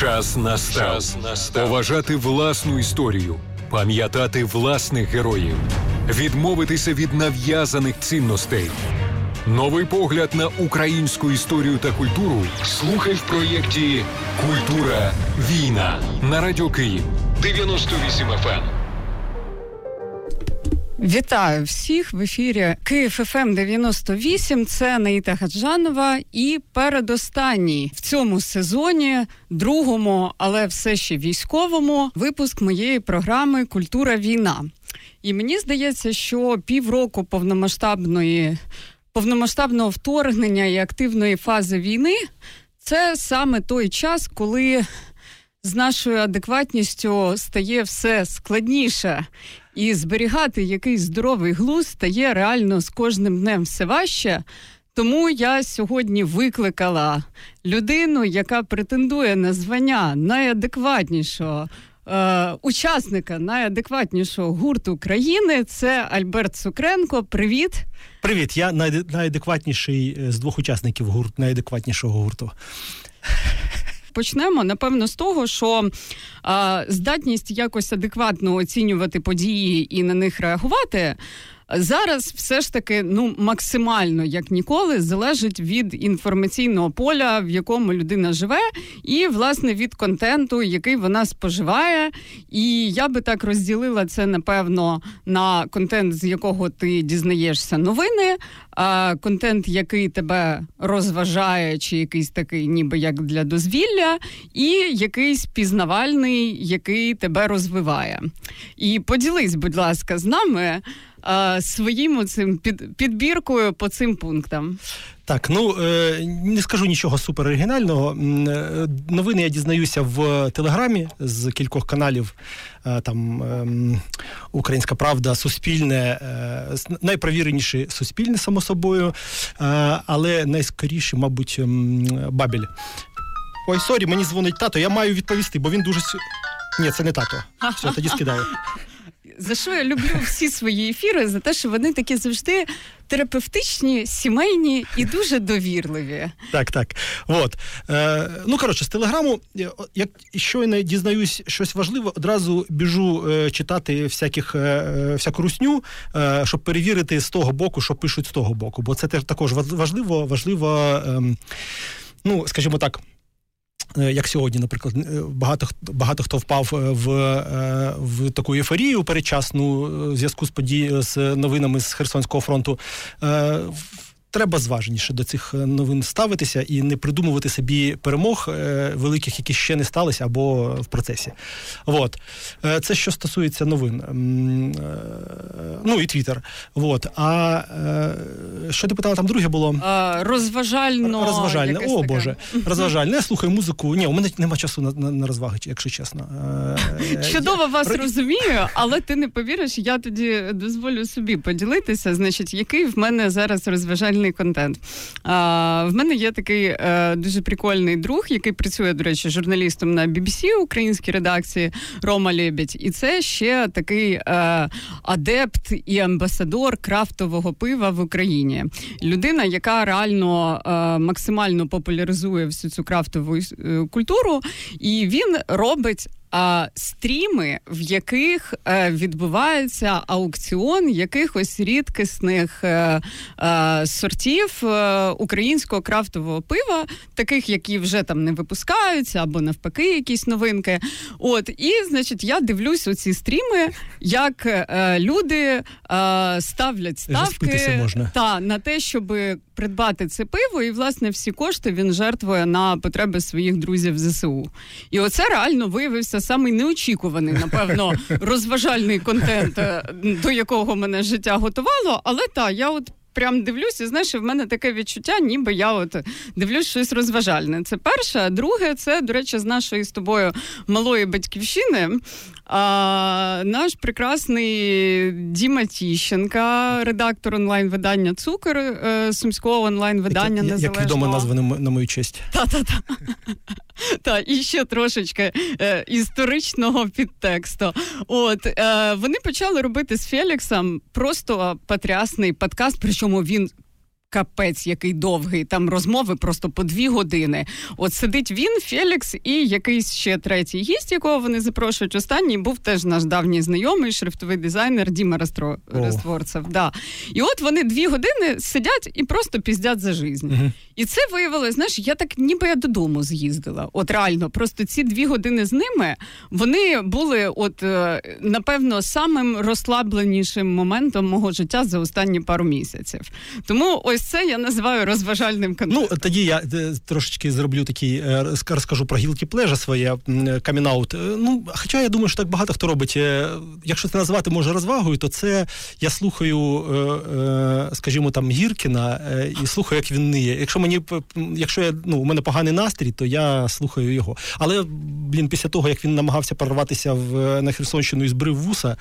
Час настав. Час настав. Поважати власну історію, пам'ятати власних героїв, відмовитися від нав'язаних цінностей. Новий погляд на українську історію та культуру слухай в проєкті Культура війна на радіо Київ 98 FM. Вітаю всіх в ефірі Київ ФМ 98. Це Наіта Хаджанова і передостанній в цьому сезоні, другому, але все ще військовому, випуск моєї програми Культура війна. І мені здається, що півроку повномасштабної повномасштабного вторгнення і активної фази війни це саме той час, коли з нашою адекватністю стає все складніше, і зберігати якийсь здоровий глузд стає реально з кожним днем все важче. Тому я сьогодні викликала людину, яка претендує на звання найадекватнішого. Е, учасника найадекватнішого гурту країни це Альберт Цукренко. Привіт, привіт. Я найадекватніший з двох учасників гурт найадекватнішого гурту. Почнемо напевно з того, що а, здатність якось адекватно оцінювати події і на них реагувати. Зараз все ж таки ну максимально як ніколи залежить від інформаційного поля, в якому людина живе, і власне від контенту, який вона споживає. І я би так розділила це напевно на контент, з якого ти дізнаєшся новини, а контент, який тебе розважає, чи якийсь такий, ніби як для дозвілля, і якийсь пізнавальний, який тебе розвиває. І поділись, будь ласка, з нами своїм цим під, підбіркою по цим пунктам. Так, ну е, не скажу нічого супер оригінального. Е, новини я дізнаюся в телеграмі з кількох каналів. Е, там ем, Українська Правда, Суспільне, найпровіреніші суспільне, само собою, але найскоріше, мабуть, ем, Бабель. Ой, sorry, мені дзвонить тато, я маю відповісти, бо він дуже. Ні, це не тато. Все, тоді скидаю за що я люблю всі свої ефіри, за те, що вони такі завжди терапевтичні, сімейні і дуже довірливі. Так, так. От. Е, Ну, коротше, з телеграму, е, як щойно дізнаюсь щось важливе, одразу біжу е, читати всяких, е, всяку русню, е, щоб перевірити з того боку, що пишуть з того боку. Бо це теж також важливо, важливо, е, ну, скажімо так. Е, як сьогодні, наприклад, е, багато багато хто впав е, в в таку ефорію передчасну в зв'язку з події з новинами з Херсонського фронту треба зваженіше до цих е, новин ставитися і не придумувати собі перемог е, великих, які ще не сталися або в процесі. От. Е, це що стосується новин. Ну і Твіттер. От. А що ти питала, там друге було? А, розважально. Розважальне, о таке. Боже. Розважальне. Я слухаю музику. Ні, у мене нема часу на, на, на розваги, якщо чесно. Чудово вас розумію, але ти не повіриш, я тоді дозволю собі поділитися. Значить, який в мене зараз розважальний прикольний контент. А, В мене є такий е, дуже прикольний друг, який працює, до речі, журналістом на BBC українській редакції Рома Лебідь. І це ще такий е, адепт і амбасадор крафтового пива в Україні. Людина, яка реально е, максимально популяризує всю цю крафтову культуру, і він робить а, стріми, в яких е, відбувається аукціон якихось рідкісних е, е, сортів е, українського крафтового пива, таких, які вже там не випускаються, або навпаки, якісь новинки. От і значить, я дивлюсь у ці стріми, як е, люди е, ставлять ставки можна. та на те, щоб придбати це пиво, і власне всі кошти він жертвує на потреби своїх друзів ЗСУ. І оце реально виявився самий неочікуваний, напевно, розважальний контент, е, до якого мене життя готувало. Але та я от. Прям дивлюся, знаєш, в мене таке відчуття, ніби я от дивлюсь щось розважальне. Це перше. Друге, це, до речі, з нашої з тобою малої батьківщини. А, Наш прекрасний Діма Тіщенка, редактор онлайн-видання Цукор е, сумського онлайн-видання незалежного. Як відомо назване на мою честь. Та-та-та. Та, і ще трошечки е, історичного підтексту. От е, вони почали робити з Феліксом просто потрясний подкаст, причому він капець, який довгий, там розмови просто по дві години. От сидить він, Фелікс, і якийсь ще третій гість, якого вони запрошують. Останній був теж наш давній знайомий, шрифтовий дизайнер Діма Растро... Растворцев. Да. І от вони дві години сидять і просто піздять за життя. Угу. І це виявилось, знаєш, я так ніби я додому з'їздила. От реально, просто ці дві години з ними вони були, от е, напевно, самим розслабленішим моментом мого життя за останні пару місяців. Тому ось це я називаю розважальним контентом. Ну тоді я е, трошечки зроблю такий, е, розкажу про гілки плежа своє камінаут. Ну, хоча я думаю, що так багато хто робить. Якщо це назвати може розвагою, то це я слухаю, скажімо, там Гіркіна і слухаю, як він ниє. Якщо мені якщо я ну у мене поганий настрій, то я слухаю його. Але блін, після того як він намагався прорватися в на Херсонщину і збрив вуса,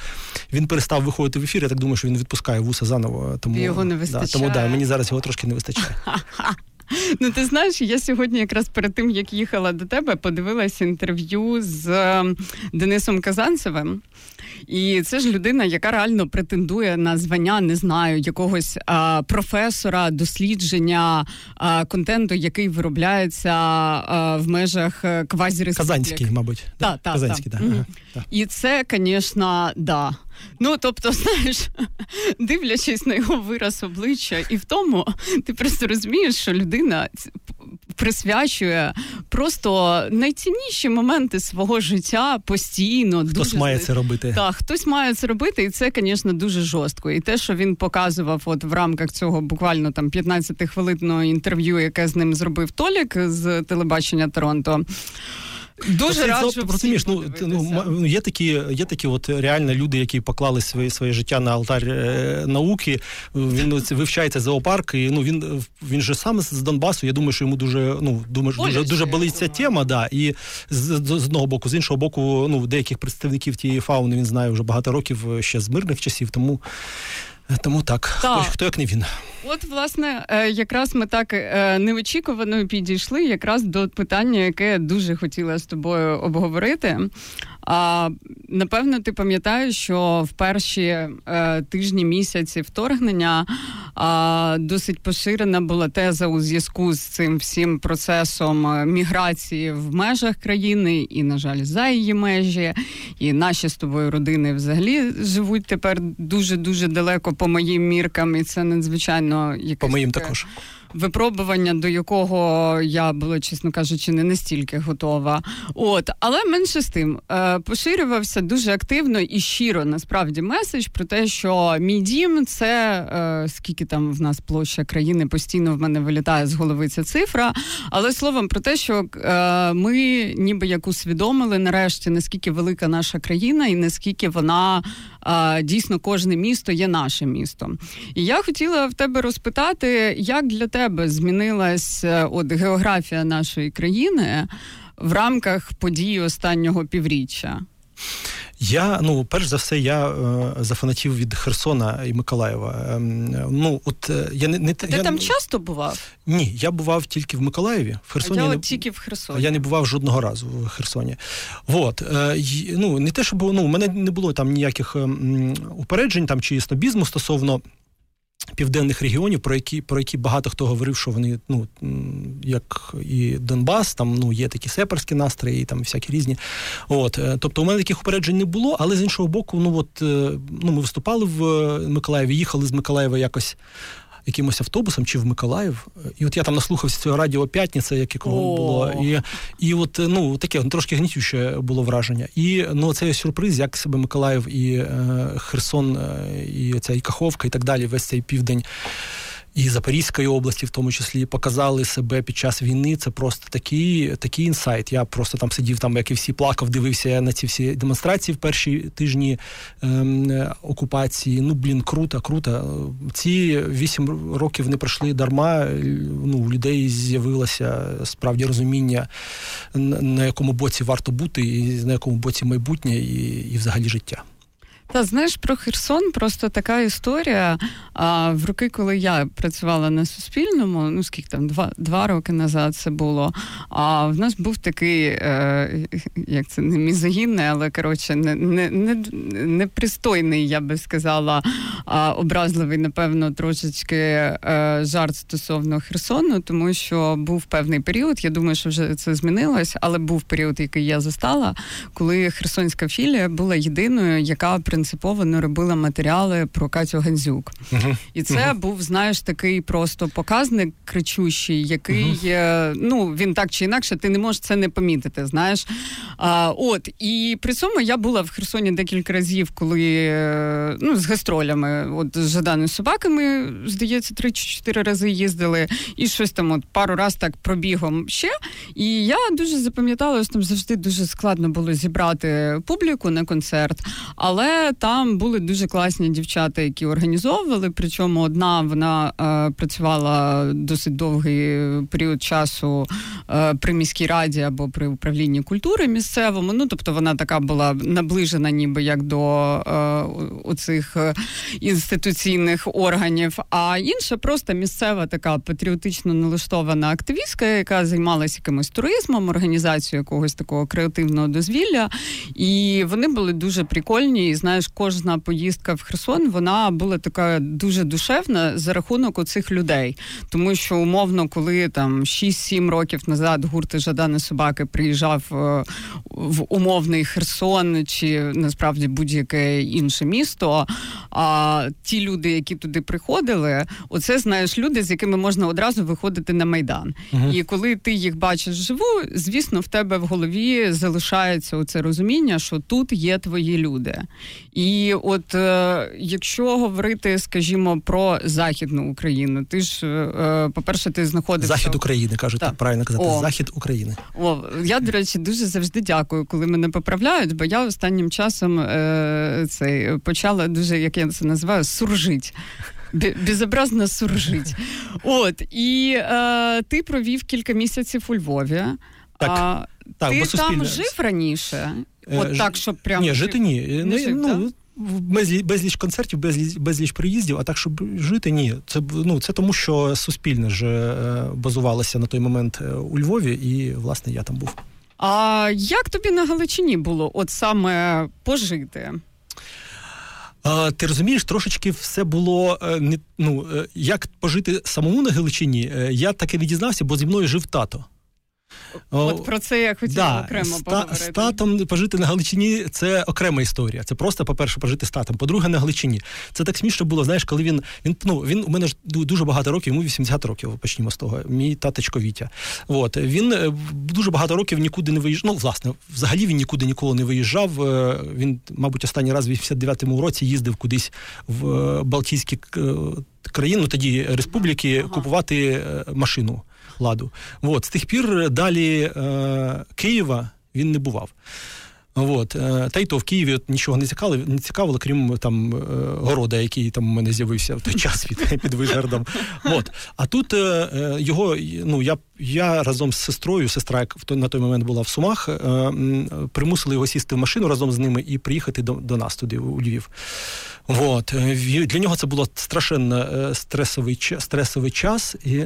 він перестав виходити в ефір. Я так думаю, що він відпускає вуса заново. Тому його не вистачає. Да, тому да, мені зараз його трошки не вистачає. Ну, ти знаєш, я сьогодні, якраз перед тим як їхала до тебе, подивилась інтерв'ю з Денисом Казанцевим. І це ж людина, яка реально претендує на звання, не знаю, якогось а, професора дослідження а, контенту, який виробляється а, в межах е, квазі Казанський, мабуть. Да, та, Казанський, та. Да. Ага, та. І це, звісно, да. Ну, тобто, знаєш, дивлячись на його вираз обличчя, і в тому ти просто розумієш, що людина присвячує просто найцінніші моменти свого життя постійно. Хтось дуже... має це робити. Так, хтось має це робити, і це, звісно, дуже жорстко. І те, що він показував, от в рамках цього буквально там 15 хвилинного інтерв'ю, яке з ним зробив Толік з телебачення Торонто. Дуже раджу розумієш, ну, ну, ну є такі, є такі от реально люди, які поклали своє своє життя на алтар е, науки. Він ну, вивчається зоопарк, і ну він він же сам з Донбасу. Я думаю, що йому дуже ну думаю, дуже дуже болить ця тема. Да, і з, з одного боку, з іншого боку, ну деяких представників тієї фауни він знає вже багато років ще з мирних часів. Тому тому так, так. Хто, хто як не він. От, власне, е, якраз ми так е, неочікувано підійшли якраз до питання, яке я дуже хотіла з тобою обговорити. А напевно, ти пам'ятаєш, що в перші е, тижні місяці вторгнення а, досить поширена була теза у зв'язку з цим всім процесом е, міграції в межах країни, і, на жаль, за її межі. І наші з тобою родини взагалі живуть тепер дуже дуже далеко по моїм міркам, і це надзвичайно якесь по моїм також випробування, до якого я була, чесно кажучи, не настільки готова. От, але менше з тим е, поширювався дуже активно і щиро насправді меседж про те, що мій дім це е, скільки там в нас площа країни постійно в мене вилітає з голови ця цифра. Але словом про те, що е, ми ніби як усвідомили нарешті, наскільки велика наша країна, і наскільки вона дійсно кожне місто є нашим містом. І я хотіла в тебе розпитати, як для тебе змінилась е, от географія нашої країни в рамках подій останнього півріччя. Я ну перш за все я е, зафанатів від Херсона і Миколаєва. Е, ну от е, я не не ти я, там часто бував? Ні, я бував тільки в Миколаєві. В Херсоні а я не тільки в Херсоні. Я не бував жодного разу в Херсоні. От е, ну не те, щоб ну, у мене не було там ніяких м, упереджень там чи існобізму стосовно південних регіонів, про які про які багато хто говорив, що вони, ну як і Донбас, там ну є такі сепарські настрої, і там всякі різні. От, е, тобто, у мене таких упереджень не було, але з іншого боку, ну от е, ну ми виступали в Миколаєві, їхали з Миколаєва якось якимось автобусом чи в Миколаїв. І от я там наслухався цього радіо П'ятниця, як якого було. І і от ну таке трошки гнітюче було враження. І ну цей сюрприз, як себе Миколаїв і е, Херсон, е, і ця і Каховка, і так далі, весь цей південь і Запорізької області, в тому числі, показали себе під час війни. Це просто такий такий інсайт. Я просто там сидів, там як і всі плакав, дивився на ці всі демонстрації в перші тижні ем, окупації. Ну блін, круто, круто. Ці вісім років не пройшли дарма. Ну, у людей з'явилося справді розуміння, на якому боці варто бути, і на якому боці майбутнє, і, і взагалі життя. Та знаєш про Херсон, просто така історія. А в роки, коли я працювала на Суспільному, ну скільки там два два роки назад це було. А в нас був такий, е, як це не мізогінний, але коротше, не, не, не, непристойний, я би сказала, а образливий, напевно, трошечки е, жарт стосовно Херсону, тому що був певний період. Я думаю, що вже це змінилось, але був період, який я застала, коли Херсонська філія була єдиною, яка при принципово не робила матеріали про Катю Гандзюк. Uh-huh. І це uh-huh. був, знаєш, такий просто показник кричущий, який uh-huh. ну він так чи інакше, ти не можеш це не помітити. Знаєш, А, от і при цьому я була в Херсоні декілька разів, коли е, ну з гастролями, от з Жаданою собаками, здається, три чи чотири рази їздили, і щось там от пару раз так пробігом ще. І я дуже запам'ятала, що там завжди дуже складно було зібрати публіку на концерт, але там були дуже класні дівчата, які організовували. Причому одна вона е, працювала досить довгий період часу е, при міській раді або при управлінні культури місцевому. Ну тобто вона така була наближена, ніби як до е, оцих е, інституційних органів. А інша просто місцева така патріотично налаштована активістка, яка займалася якимось туризмом, організацією якогось такого креативного дозвілля. І вони були дуже прикольні і знаєш, знаєш, кожна поїздка в Херсон вона була така дуже душевна за рахунок оцих людей. Тому що умовно, коли там 6-7 років назад гурт Жадани собаки приїжджав е, в умовний Херсон чи насправді будь-яке інше місто. А ті люди, які туди приходили, оце знаєш люди, з якими можна одразу виходити на майдан. uh І коли ти їх бачиш живу, звісно, в тебе в голові залишається оце розуміння, що тут є твої люди. І от е, якщо говорити, скажімо, про західну Україну, ти ж, е, по-перше, ти знаходишся... захід України, кажуть, так, правильно казати. О. Захід України. О, я до речі, дуже завжди дякую, коли мене поправляють, бо я останнім часом е, цей почала дуже, як я це називаю, суржить. Безобразно суржить. От і е, ти провів кілька місяців у Львові. Так, а, так, Ти там жив раніше? От е, так, щоб прямо... Ні, жити ні. Не, не жив, ну, безліч, безліч концертів, безліч, безліч приїздів, а так, щоб жити, ні. Це ну, це тому, що суспільне ж е, базувалося на той момент е, у Львові, і, власне, я там був. А як тобі на Галичині було от саме пожити? А, Ти розумієш, трошечки все було не ну як пожити самому на Галичині, я таки не дізнався, бо зі мною жив тато. От про це я хотіла да, окремо ста, поговорити. З татом пожити на Галичині це окрема історія. Це просто, по-перше, пожити з татом. По-друге, на Галичині. Це так смішно було, знаєш, коли він. Він ну, він у мене ж дуже багато років, йому 80 років, почнімо з того. Мій таточко Вітя. От, Він е, дуже багато років нікуди не виїжджав. Ну, власне, взагалі він нікуди ніколи не виїжджав. Е, він, мабуть, останній раз в 89-му році їздив кудись в е, Балтійські країни, ну, тоді республіки, ага. купувати машину ладу. От, з тих пір далі е, Києва він не бував. От. Е, та й то в Києві нічого не цікавило, не цікавило, крім там е, города, який там у мене з'явився в той час під під Вишгардом. От. А тут е, його, ну я я разом з сестрою, сестра як на той момент була в Сумах, примусили його сісти в машину разом з ними і приїхати до до нас туди, у Львів. От. Для нього це було страшенно стресовий стресовий час. І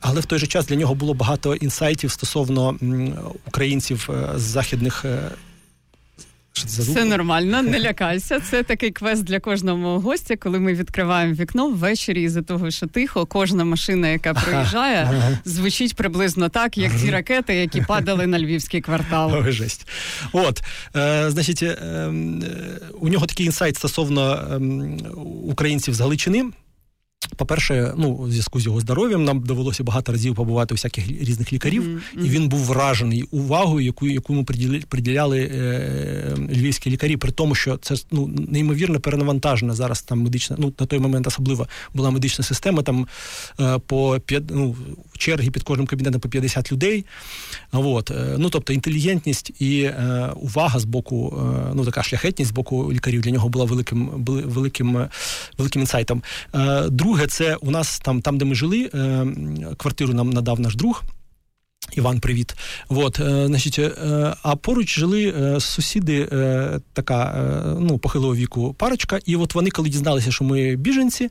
але в той же час для нього було багато інсайтів стосовно українців е, з західних. Е, Все нормально, не лякайся. Це такий квест для кожного гостя, коли ми відкриваємо вікно ввечері, із за того, що тихо, кожна машина, яка проїжджає, звучить приблизно так, як ті ракети, які падали на львівський квартал. Ой, жесть. От, е, значить, е, е, у нього такий інсайт стосовно е, українців з Галичини. По-перше, ну, в зв'язку з його здоров'ям нам довелося багато разів побувати у всяких різних лікарів, mm-hmm. і він був вражений увагою, яку яку йому приділяли е, львівські лікарі, при тому, що це ну, неймовірно перенавантажена зараз там медична, ну на той момент особливо була медична система. Там е, по ну, черги під кожним кабінетом по 50 людей. От, е, ну тобто інтелігентність і е, увага з боку, е, ну така шляхетність з боку лікарів для нього була великим великим великим інсайтом. Друге, це у нас там, там де ми жили, квартиру нам надав наш друг. Іван, привіт. Вот, е, значить, е, А поруч жили е, сусіди, така ну, похилого віку парочка, і от вони, коли дізналися, що ми біженці,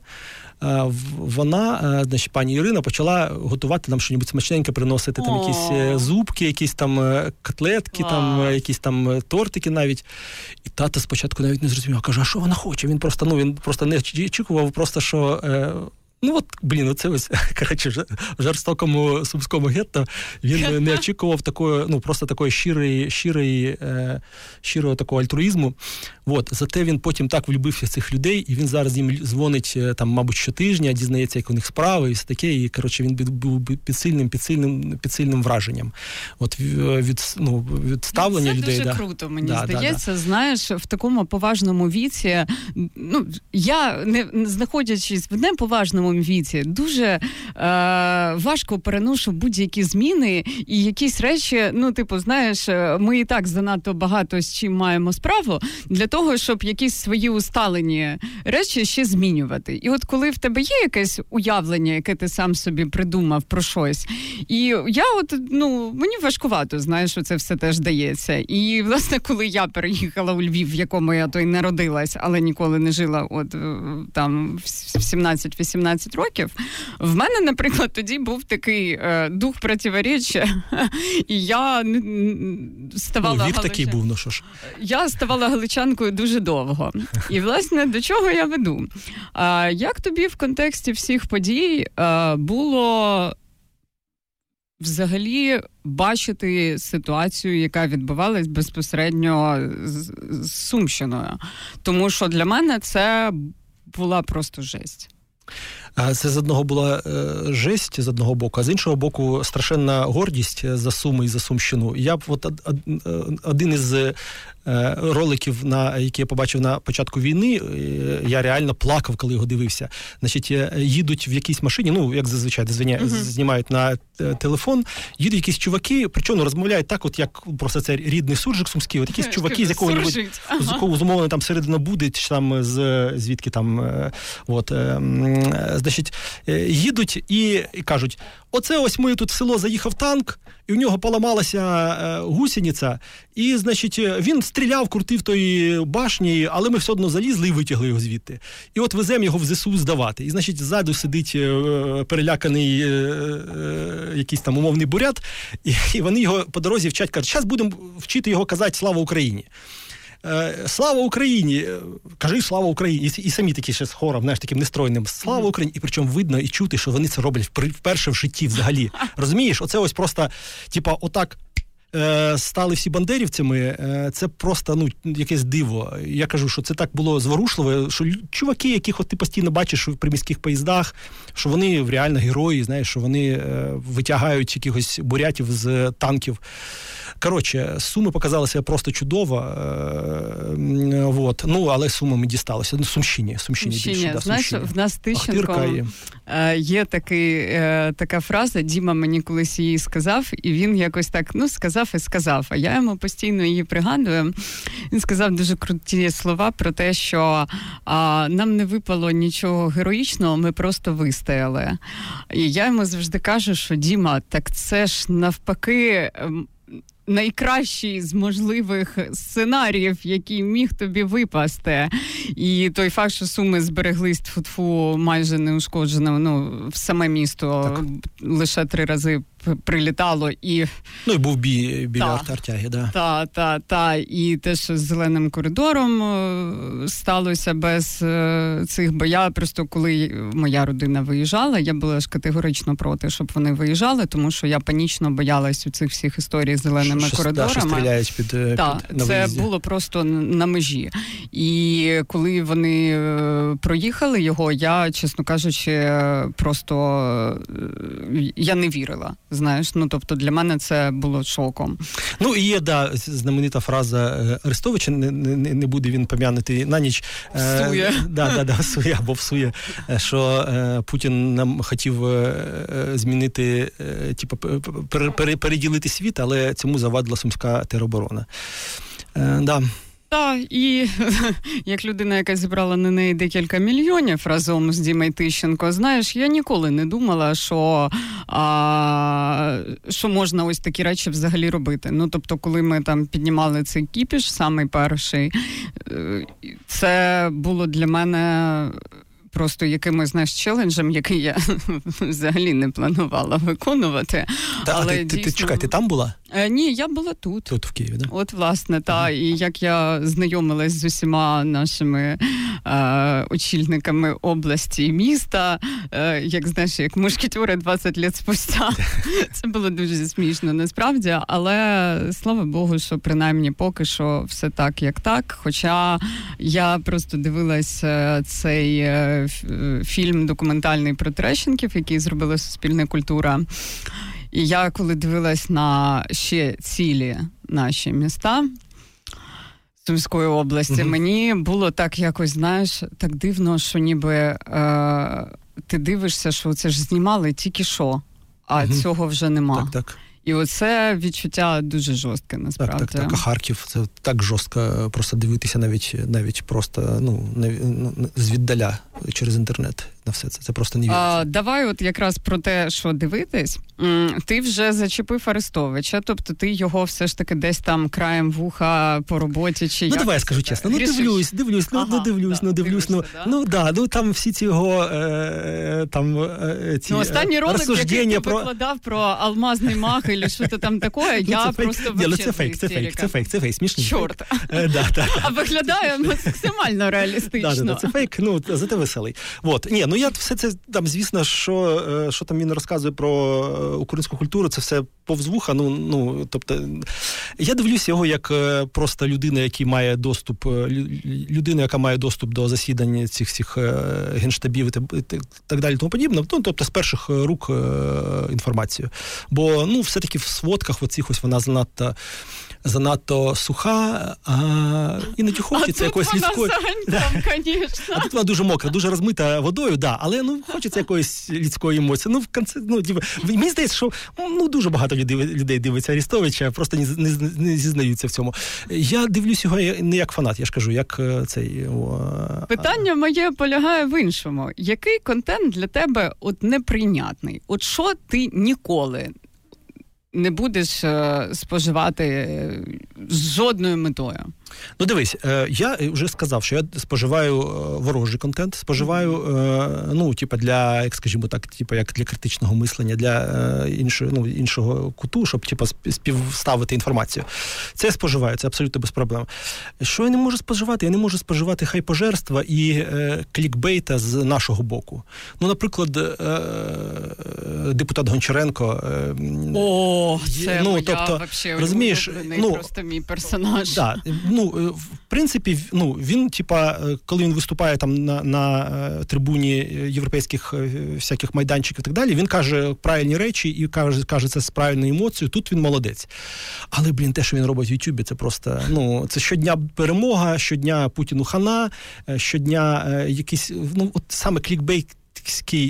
вона, значить, пані Ірина, почала готувати нам щось смачненьке, приносити там якісь зубки, якісь там котлетки, там якісь там тортики навіть. І тато спочатку навіть не зрозумів, каже, а що вона хоче? Він просто ну він просто не очікував, просто що Ну от, блін, оце ось коротше, в жорстокому сумському гетто він не очікував такої, ну просто такої щирої, щирої, е, щирого такого альтруїзму. От, зате він потім так влюбився в цих людей, і він зараз їм дзвонить е, там, мабуть, щотижня, дізнається, як у них справи, і все таке. І коротше, він був під сильним, під сильним, під сильним враженням. От від ну, від ставлення Це людей. Це дуже да. круто, мені да, здається. Да, знаєш, в такому поважному віці. Ну я не знаходячись в неповажному віці, дуже е, важко переношу будь-які зміни і якісь речі. Ну, типу, знаєш, е, ми і так занадто багато з чим маємо справу для того того, щоб якісь свої усталені речі ще змінювати. І от коли в тебе є якесь уявлення, яке ти сам собі придумав про щось, і я, от ну мені важкувато, знаєш, що це все теж дається. І власне, коли я переїхала у Львів, в якому я то й народилась, але ніколи не жила, от е, там в 17-18 років, в мене, наприклад, тоді був такий е, дух противоречия, і я ставала ну, вік такий був, ну що ж. Я ставала галичанкою дуже довго. І, власне, до чого я веду? А, Як тобі в контексті всіх подій а, було взагалі бачити ситуацію, яка відбувалась безпосередньо з, з Сумщиною? Тому що для мене це була просто жесть. Це з одного була е, жесть з одного боку, а з іншого боку, страшенна гордість за Суми і за Сумщину. Я б от один із Е, роликів, на які я побачив на початку війни, е, я реально плакав, коли його дивився. Значить, е, їдуть в якійсь машині, ну як зазвичай звиня, uh-huh. знімають на телефон, їдуть якісь чуваки, причому розмовляють так, от як просто це рідний суржик сумський, от якісь чуваки з якого-небудь ага. з якого зумовлено там середина буде, чи там з звідки там от значить, їдуть і, і кажуть: оце ось ми тут в село заїхав танк, і в нього поламалася гусениця, і, значить, він стріляв, крутив тої башні, але ми все одно залізли і витягли його звідти. І от веземо його в ЗСУ здавати. І, значить, ззаду сидить е, переляканий е, е, якийсь там умовний бурят, і, і вони його по дорозі вчать, кажуть, зараз будемо вчити його казати Слава Україні. Слава Україні! Кажи слава Україні! І, і самі такі ще з хором, знаєш, таким нестройним. Слава Україні! І причому видно і чути, що вони це роблять вперше в житті взагалі. Розумієш, оце ось просто, типа, отак стали всі бандерівцями, е, це просто ну якесь диво. Я кажу, що це так було зворушливо, що чуваки, яких от ти постійно бачиш в приміських поїздах, що вони реально герої, знаєш, що вони е, витягають якихось бурятів з танків. Коротше, суми показалися просто чудово. Вот. Ну, але сумами дісталося. Ну, Сумщині. Сумщині, Сумщині. більше. Да, Знаєш, в нас Тищенко є такий, така фраза, Діма мені колись її сказав, і він якось так ну, сказав сказав і сказав. А я йому постійно її пригадую. Він сказав дуже круті слова про те, що а, нам не випало нічого героїчного, ми просто вистояли. І я йому завжди кажу, що Діма, так це ж навпаки. Найкращий з можливих сценаріїв, який міг тобі випасти. І той факт, що суми збереглись тфу-тфу майже неушкоджено, ну в саме місто так. лише три рази прилітало і. Ну і був бій біля та, Артяги, да. та, та, та. І те, що з зеленим коридором е, сталося без е, цих, бо я просто коли моя родина виїжджала, я була ж категорично проти, щоб вони виїжджали, тому що я панічно боялась у цих всіх історій з зеленими що, коридорами. Що стріляють під, е, та, під на Це було просто на межі. І коли вони проїхали його, я, чесно кажучи, просто я не вірила знаєш. Ну тобто для мене це було шоком. Ну і є да знаменита фраза е, Арестовича. Не не, не буде він пом'янути на ніч. Е, всує. Да, да, да, всує або всує, е, що е, Путін нам хотів е, змінити, е, типу, переділити світ, але цьому завадила сумська тероборона. да. Так, і як людина, яка зібрала на неї декілька мільйонів разом з Дімей Тищенко, знаєш, я ніколи не думала, що а, що можна ось такі речі взагалі робити. Ну тобто, коли ми там піднімали цей кіпіш, самий перший, е, це було для мене просто якимось знаєш, челенджем, який я взагалі не планувала виконувати. Та, Але ти, дійсно... ти, ти чекай, ти там була? Е, Ні, я була тут. Тут в Києві, да? От, власне, та ага. і як я знайомилась з усіма нашими е, очільниками області і міста, е, як знаєш, як мушкетюри 20 літ спустя. Це було дуже смішно насправді, але слава Богу, що принаймні поки що все так, як так. Хоча я просто дивилась е, цей е, фільм документальний про Трещенків, який зробила Суспільна культура. І я коли дивилась на ще цілі наші міста Сумської області, mm мені було так якось, знаєш, так дивно, що ніби е, ти дивишся, що це ж знімали тільки що, а mm цього вже нема. Так, так. І оце відчуття дуже жорстке, насправді. Так, так, так. А Харків це так жорстко просто дивитися навіть навіть просто ну, ну звіддаля через інтернет на все це. Це просто не віриться. Давай, от якраз про те, що дивитись, ти вже зачепив Арестовича, тобто ти його все ж таки десь там краєм вуха по роботі чи ну давай я скажу чесно. Ну дивлюсь, дивлюсь, ну, ну ага, ну дивлюсь, да, ну дивлюсь. Ну да? ну да, ну там всі ці його е, там е, ці ну, останній ролик, який ти про... викладав про алмазний мах і що то там таке. Я ну, просто Ні, ну, це фейк, це фейк, це фейк, це фейк, смішний. Чорт. Е, а виглядає максимально реалістично. Це фейк, ну зате веселий. Вот. Ні, ну я все це там, звісно, що е, що там він розказує про е, українську культуру, це все повз вуха. Ну, ну, тобто, я дивлюся його як е, просто людина, який має доступ, людина, яка має доступ до засідань цих всіх генштабів і так далі, тому подібне. Ну, тобто з перших рук інформацію. Бо ну, все-таки в сводках оцих ось вона занадто занадто суха, а іноді хочеться якоїсь людської. А тут вона дуже мокра, дуже розмита водою, да, але ну хочеться якоїсь людської емоції. Ну, в конце, ну, мені здається, що ну дуже багато людей людей дивиться Арістовича, просто не, не, не зізнаються в цьому. Я дивлюсь його не як фанат, я ж кажу, як е, цей. О, Питання моє полягає в іншому. Який контент для тебе от неприйнятний? От що ти ніколи не будеш е, споживати е, з жодною метою. Ну, дивись, е, я вже сказав, що я споживаю ворожий контент, споживаю, ну, типа для, як скажімо так, типа як для критичного мислення, для іншого ну, іншого куту, щоб типа співставити інформацію. Це я споживаю, це абсолютно без проблем. Що я не можу споживати? Я не можу споживати хайпожерства і е, клікбейта з нашого боку. Ну, наприклад, е, депутат Гончаренко. О! О, це ну, моя, тобто, вообще, розумієш, ну, просто мій персонаж. Да, ну, е, В принципі, ну, він, типа, е, коли він виступає там на на е, трибуні європейських всяких майданчиків і так далі, він каже правильні речі і каже, каже це з правильною емоцією. Тут він молодець. Але, блін, те, що він робить в Ютубі, це просто ну, це щодня перемога, щодня Путіну хана, щодня якийсь ну, от саме клікбейт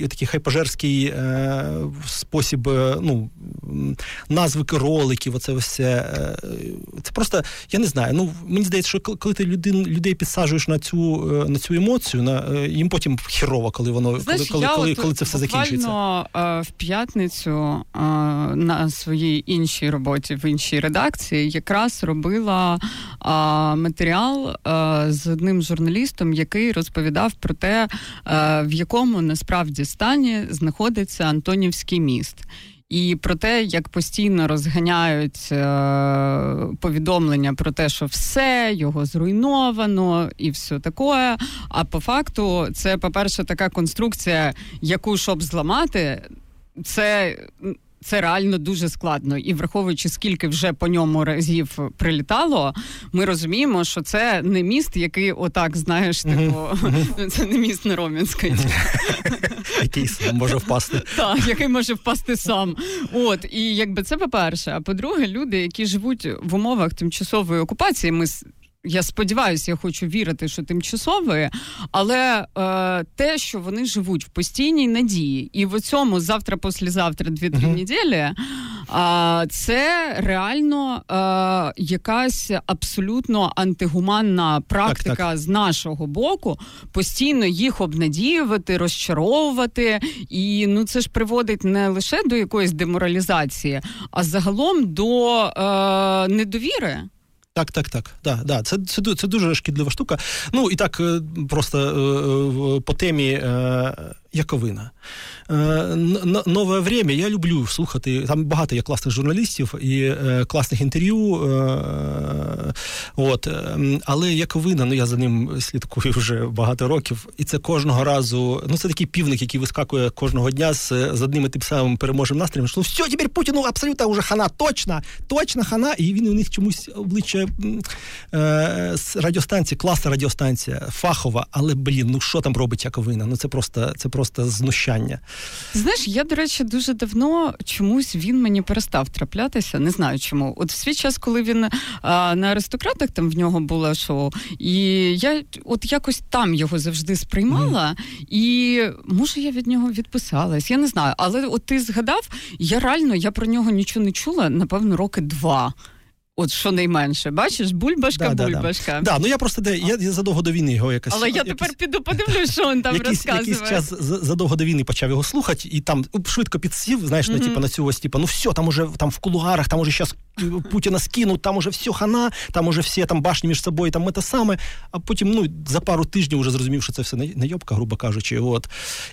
такий хайпожерський е, спосіб е, ну, назви роликів, оце все. Е, це просто, я не знаю. Ну, Мені здається, що коли ти людей, людей підсаджуєш на цю е, на цю емоцію, на, е, їм потім хірово, коли воно Знаєш, коли, я коли, коли це все закінчується. Буквально в п'ятницю на своїй іншій роботі в іншій редакції якраз робила матеріал з одним журналістом, який розповідав про те, в якому насправді насправді стані знаходиться Антонівський міст. І про те, як постійно розганяють е, повідомлення про те, що все його зруйновано і все таке. А по факту, це, по-перше, така конструкція, яку щоб зламати, це це реально дуже складно. І враховуючи, скільки вже по ньому разів прилітало, ми розуміємо, що це не міст, який отак, знаєш, типу, це не міст на Ромінській. Який сам може впасти. Так, який може впасти сам. От, і якби це по-перше. А по-друге, люди, які живуть в умовах тимчасової окупації, ми я сподіваюся, я хочу вірити, що тимчасової, але е, те, що вони живуть в постійній надії, і в цьому завтра, післязавтра, дві-три uh-huh. неділі, а це реально е, якась абсолютно антигуманна практика так, так. з нашого боку постійно їх обнадіювати, розчаровувати. І ну це ж приводить не лише до якоїсь деморалізації, а загалом до е, недовіри. Так, так, так. Да, да. Це це, це дуже шкідлива штука. Ну і так е, просто е, е, по темі Яковина. Нове время я люблю слухати. Там багато є класних журналістів і класних інтерв'ю. От. Але Яковина, ну я за ним слідкую вже багато років, і це кожного разу. Ну, це такий півник, який вискакує кожного дня з з одним і тим самим переможним настроєм, що ну все, тепер Путіну абсолютно вже хана, точно, точно хана, і він у них чомусь обличчя е, радіостанції, класна радіостанція, фахова, але блін, ну що там робить Яковина? Ну це просто це просто знущання. Знаєш, я, до речі, дуже давно чомусь він мені перестав траплятися. Не знаю чому. От в свій час, коли він а, на аристократах там в нього було шоу, і я от якось там його завжди сприймала, mm. і може я від нього відписалась. Я не знаю, але от ти згадав, я реально я про нього нічого не чула, напевно, роки два. От що найменше, бачиш, бульбашка, да, бульбашка. Да, да. ну я просто де я, я задовго до війни його якось. Але я якийсь, тепер піду подивлюсь, що він там якийсь, розказує. Якийсь час задовго до війни почав його слухати, і там швидко підсів, знаєш, mm-hmm. ну, типу, на цю ось, типу, ну все, там уже там в кулуарах, там уже зараз Путіна скинуть, там уже все хана, там уже всі там башні між собою, там це саме. А потім, ну, за пару тижнів вже зрозумів, що це все найобка, грубо кажучи. От.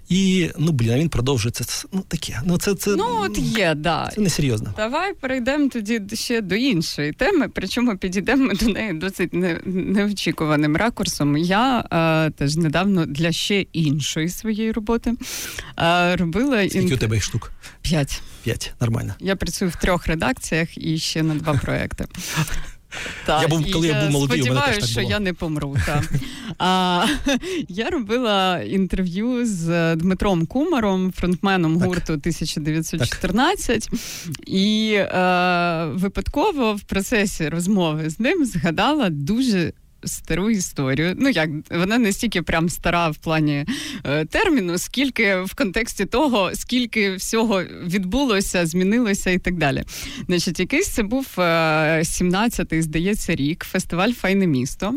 І ну блін, а він продовжує це. Ну таке. Ну це це ну от є, да. Це несерйозно. Давай перейдемо тоді ще до іншої теми, причому підійдемо до неї досить неочікуваним ракурсом. Я е, теж недавно для ще іншої своєї роботи е, робила Скільки інт... у тебе їх штук? П'ять. П'ять, нормально. Я працюю в трьох редакціях і ще на два проекти. Так, я був, коли я був молодий, у мене теж так що я не помру. Так. А, Я робила інтерв'ю з Дмитром Кумаром, фронтменом так. гурту 1914, так. і е, випадково в процесі розмови з ним згадала дуже стару історію. Ну як вона не стільки прям стара в плані е, терміну, скільки в контексті того, скільки всього відбулося, змінилося і так далі. Значить, якийсь це був е, 17-й, здається, рік, фестиваль Файне місто.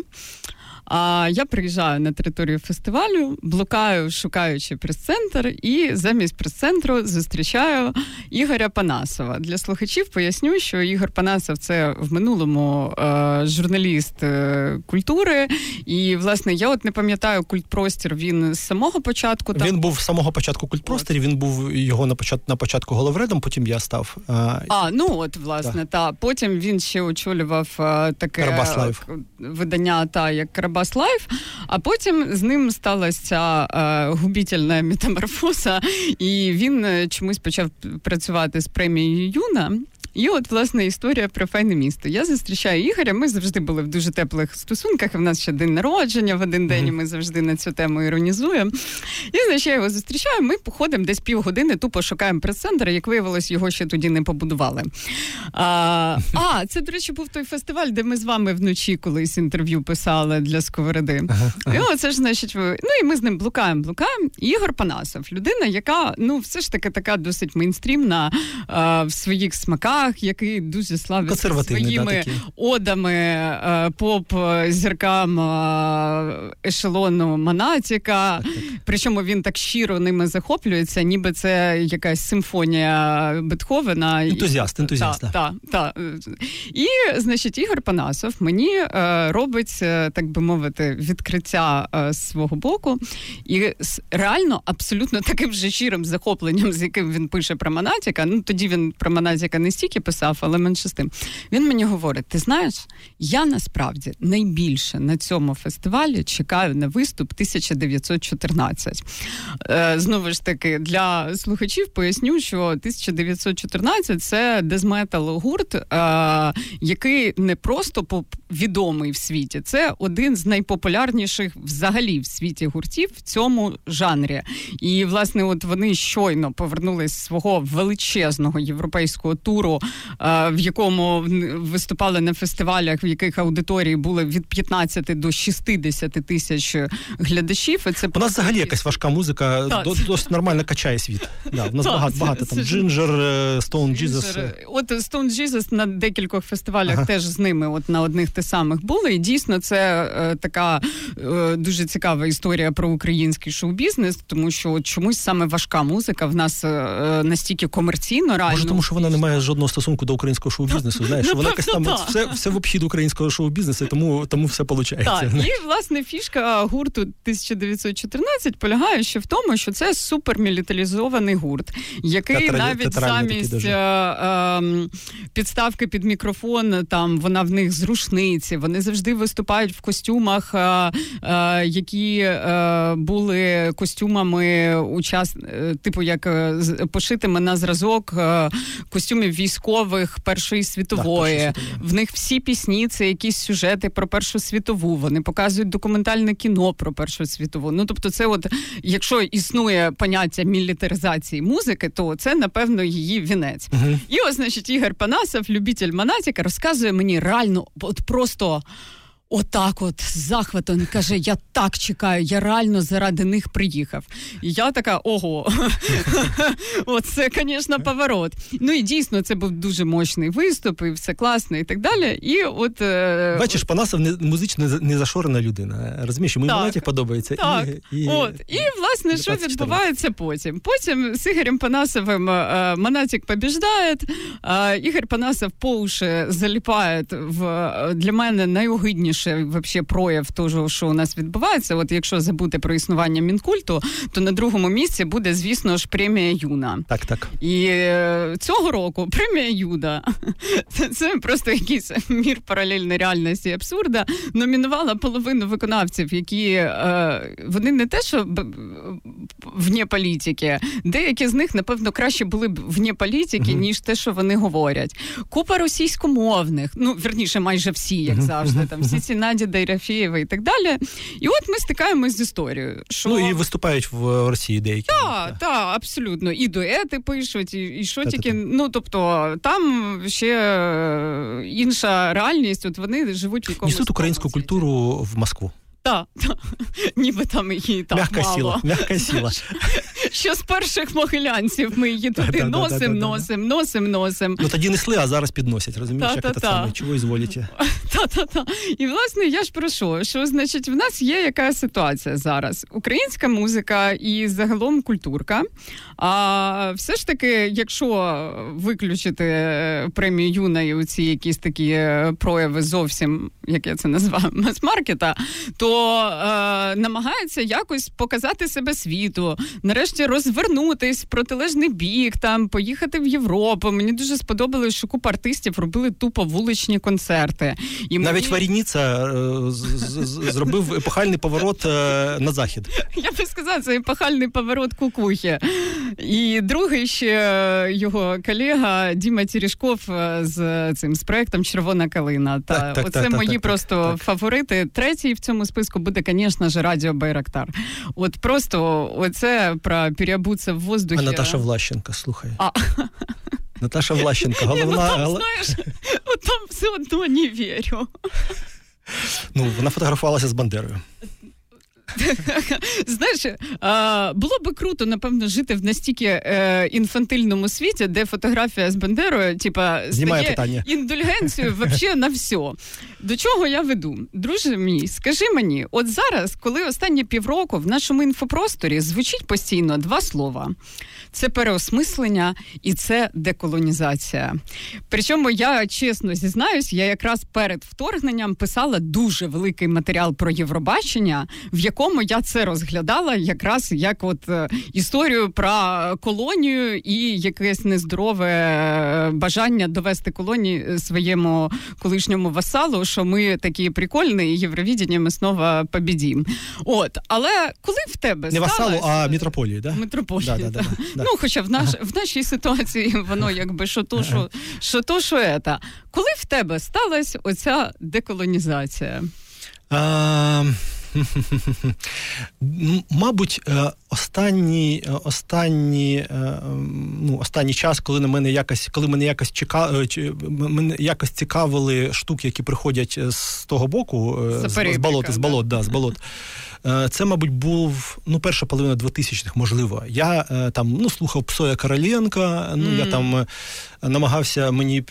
А я приїжджаю на територію фестивалю, блукаю, шукаючи прес-центр, і замість прес-центру зустрічаю Ігоря Панасова. Для слухачів поясню, що Ігор Панасов це в минулому е, журналіст е, культури. І, власне, я от не пам'ятаю культпростір. Він з самого початку там... він був з самого початку культпростірі. Він був його на початку на початку головредом. Потім я став. А, а ну от власне, та потім він ще очолював е, таке видання, та як Карабас. Карабас Лайф, а потім з ним сталася е, губітельна метаморфоза, і він е, чомусь почав працювати з премією YUNA. І от власне історія про файне місто. Я зустрічаю Ігоря. Ми завжди були в дуже теплих стосунках. У нас ще день народження в один день. і Ми завжди на цю тему іронізуємо. І значить, я його зустрічаю. Ми походимо десь півгодини, тупо шукаємо прес-центр. Як виявилось, його ще тоді не побудували. А, а це, до речі, був той фестиваль, де ми з вами вночі колись інтерв'ю писали для сковороди. Ага, ага. І оце ж, значить, ну і ми з ним блукаємо, блукаємо. Ігор Панасов, людина, яка ну все ж таки така досить мейнстрімна а, в своїх смаках гуртах, який дуже славиться своїми да, одами е, поп-зіркам е, ешелону Монатіка. Причому він так щиро ними захоплюється, ніби це якась симфонія Бетховена. Ентузіаст, ентузіаст. Так. Та, та. І, значить, Ігор Панасов мені е, робить, так би мовити, відкриття з свого боку. І реально абсолютно таким же щирим захопленням, з яким він пише про Монатіка. Ну тоді він про Монатіка не стільки писав, але менше з тим. Він мені говорить: ти знаєш, я насправді найбільше на цьому фестивалі чекаю на виступ 1914. Е, Знову ж таки, для слухачів поясню, що 1914 це дезметал гурт, е, який не просто відомий в світі, це один з найпопулярніших взагалі в світі гуртів в цьому жанрі. І власне, от вони щойно повернулись з свого величезного європейського туру шоу, в якому виступали на фестивалях, в яких аудиторії були від 15 до 60 тисяч глядачів. І це У нас взагалі якась важка музика, так. досить нормально качає світ. Да, У нас так, багато багато там Джинджер, Stone Jesus. От Stone Jesus на декількох фестивалях ага. теж з ними, от на одних те самих були. І дійсно, це е, така е, дуже цікава історія про український шоу-бізнес, тому що от чомусь саме важка музика в нас е, настільки комерційно реально. Може, тому що вона не має жодного стосунку до українського шоу-бізнесу. Знаєш, ну, вона якась там все все в обхід українського шоу-бізнесу, тому тому все виходить. Так, І власне фішка гурту 1914 полягає ще в тому, що це супермілітаризований гурт, який Театралі, навіть замість е, е, підставки під мікрофон, там вона в них з рушниці. Вони завжди виступають в костюмах, е, е які е, були костюмами учас, е, типу як пошитими на зразок костюмів військових Першої світової. Так, в них всі пісні це якісь сюжети про Першу світову. Вони показують документальне кіно про Першу світову. Ну тобто, це, от якщо існує поняття мілітаризації музики, то це напевно її вінець. Uh-huh. І ось, значить, Ігор Панасов, любитель Монатіка, розказує мені реально, от просто. Отак, от з захватом каже: я так чекаю, я реально заради них приїхав. І я така, ого, оце, звісно, поворот. Ну і дійсно, це був дуже мощний виступ, і все класно, і так далі. І от е, бачиш, Панасов не музично не зашорена людина. Розумієш, йому так, подобається. Так, і, і, от. і власне, що відбувається потім? Потім з Ігорем Панасовим е, Монатік побіждає, е, Ігор Панасов по уші заліпає в для мене найогидніше найбільше вообще прояв того, що у нас відбувається. От якщо забути про існування мінкульту, то на другому місці буде, звісно ж, премія Юна. Так, так. І е, цього року премія Юда це, просто якийсь мір паралельної реальності абсурда. Номінувала половину виконавців, які е, вони не те, що вне політики, деякі з них, напевно, краще були б вне політики, uh ніж те, що вони говорять. Купа російськомовних, ну верніше, майже всі, як завжди, там всі ці Наді Дайрафієва і так далі. І от ми стикаємось з історією. що... Ну і виступають в Росії деякі. Так, так, абсолютно. І дуети пишуть, і і що тільки. Ну тобто там ще інша реальність. От вони живуть в якомусь Несуть українську культуру в Москву. Так, та. ніби там її м'яка мало. м'яка сіла. Що з перших могилянців ми її туди носим, носим, носим, носим. Ну тоді несли, а зараз підносять, розумієш, як це саме, чого ізволіте. Та-та-та. І власне я ж про що? Що значить, в нас є яка ситуація зараз? Українська музика і загалом культурка. А все ж таки, якщо виключити премію Юна і оці якісь такі прояви зовсім, як я це назвав, мас-маркета, то е, намагається якось показати себе світу, нарешті розвернутись в протилежний бік, там поїхати в Європу. Мені дуже сподобалось, що купа артистів робили тупо вуличні концерти. І Навіть мені... Варініца е, зробив епохальний поворот е, на захід. Я би сказав, це епохальний поворот кукухи. І другий ще його колега Діма Тірішков е, з цим з проектом Червона калина. Та так, так, оце так, мої просто фаворити. Третій в цьому списку буде, звісно ж, Радіо Байрактар. От просто оце про переобуться в воздухі. А Наташа Влащенко, слухай. А. Наташа Влащенко, головна. Ні, ну, там, знаєш, от там все одно не вірю. Ну, вона фотографувалася з Бандерою. Знаєш, було би круто, напевно, жити в настільки е, інфантильному світі, де фотографія з Бандерою, типа, стає питання. індульгенцією вообще на все. До чого я веду? Друже мій, скажи мені, от зараз, коли останні півроку в нашому інфопросторі звучить постійно два слова: це переосмислення і це деколонізація. Причому я чесно зізнаюсь, я якраз перед вторгненням писала дуже великий матеріал про Євробачення, в якому якому я це розглядала якраз як от е, історію про колонію і якесь нездорове е, бажання довести колонії е, своєму колишньому васалу, що ми такі прикольні, і Євровідіння ми знову побідім. От, але коли в тебе не васалу, а мітрополії, да? Митрополії, да, да, да, да, Ну, хоча в наш в нашій ситуації воно якби що то, що, що то, що ета. Коли в тебе сталася оця деколонізація? А, Мабуть, е, останній останні, е, ну, останній час, коли на мене якось, коли мене якось чека, мене якось цікавили штуки, які приходять з того боку, з, з болот, з болот, да, з болот. Е, це, мабуть, був ну, перша половина 2000-х, можливо. Я е, там ну, слухав Псоя Короленка, ну mm. я там е, намагався мені.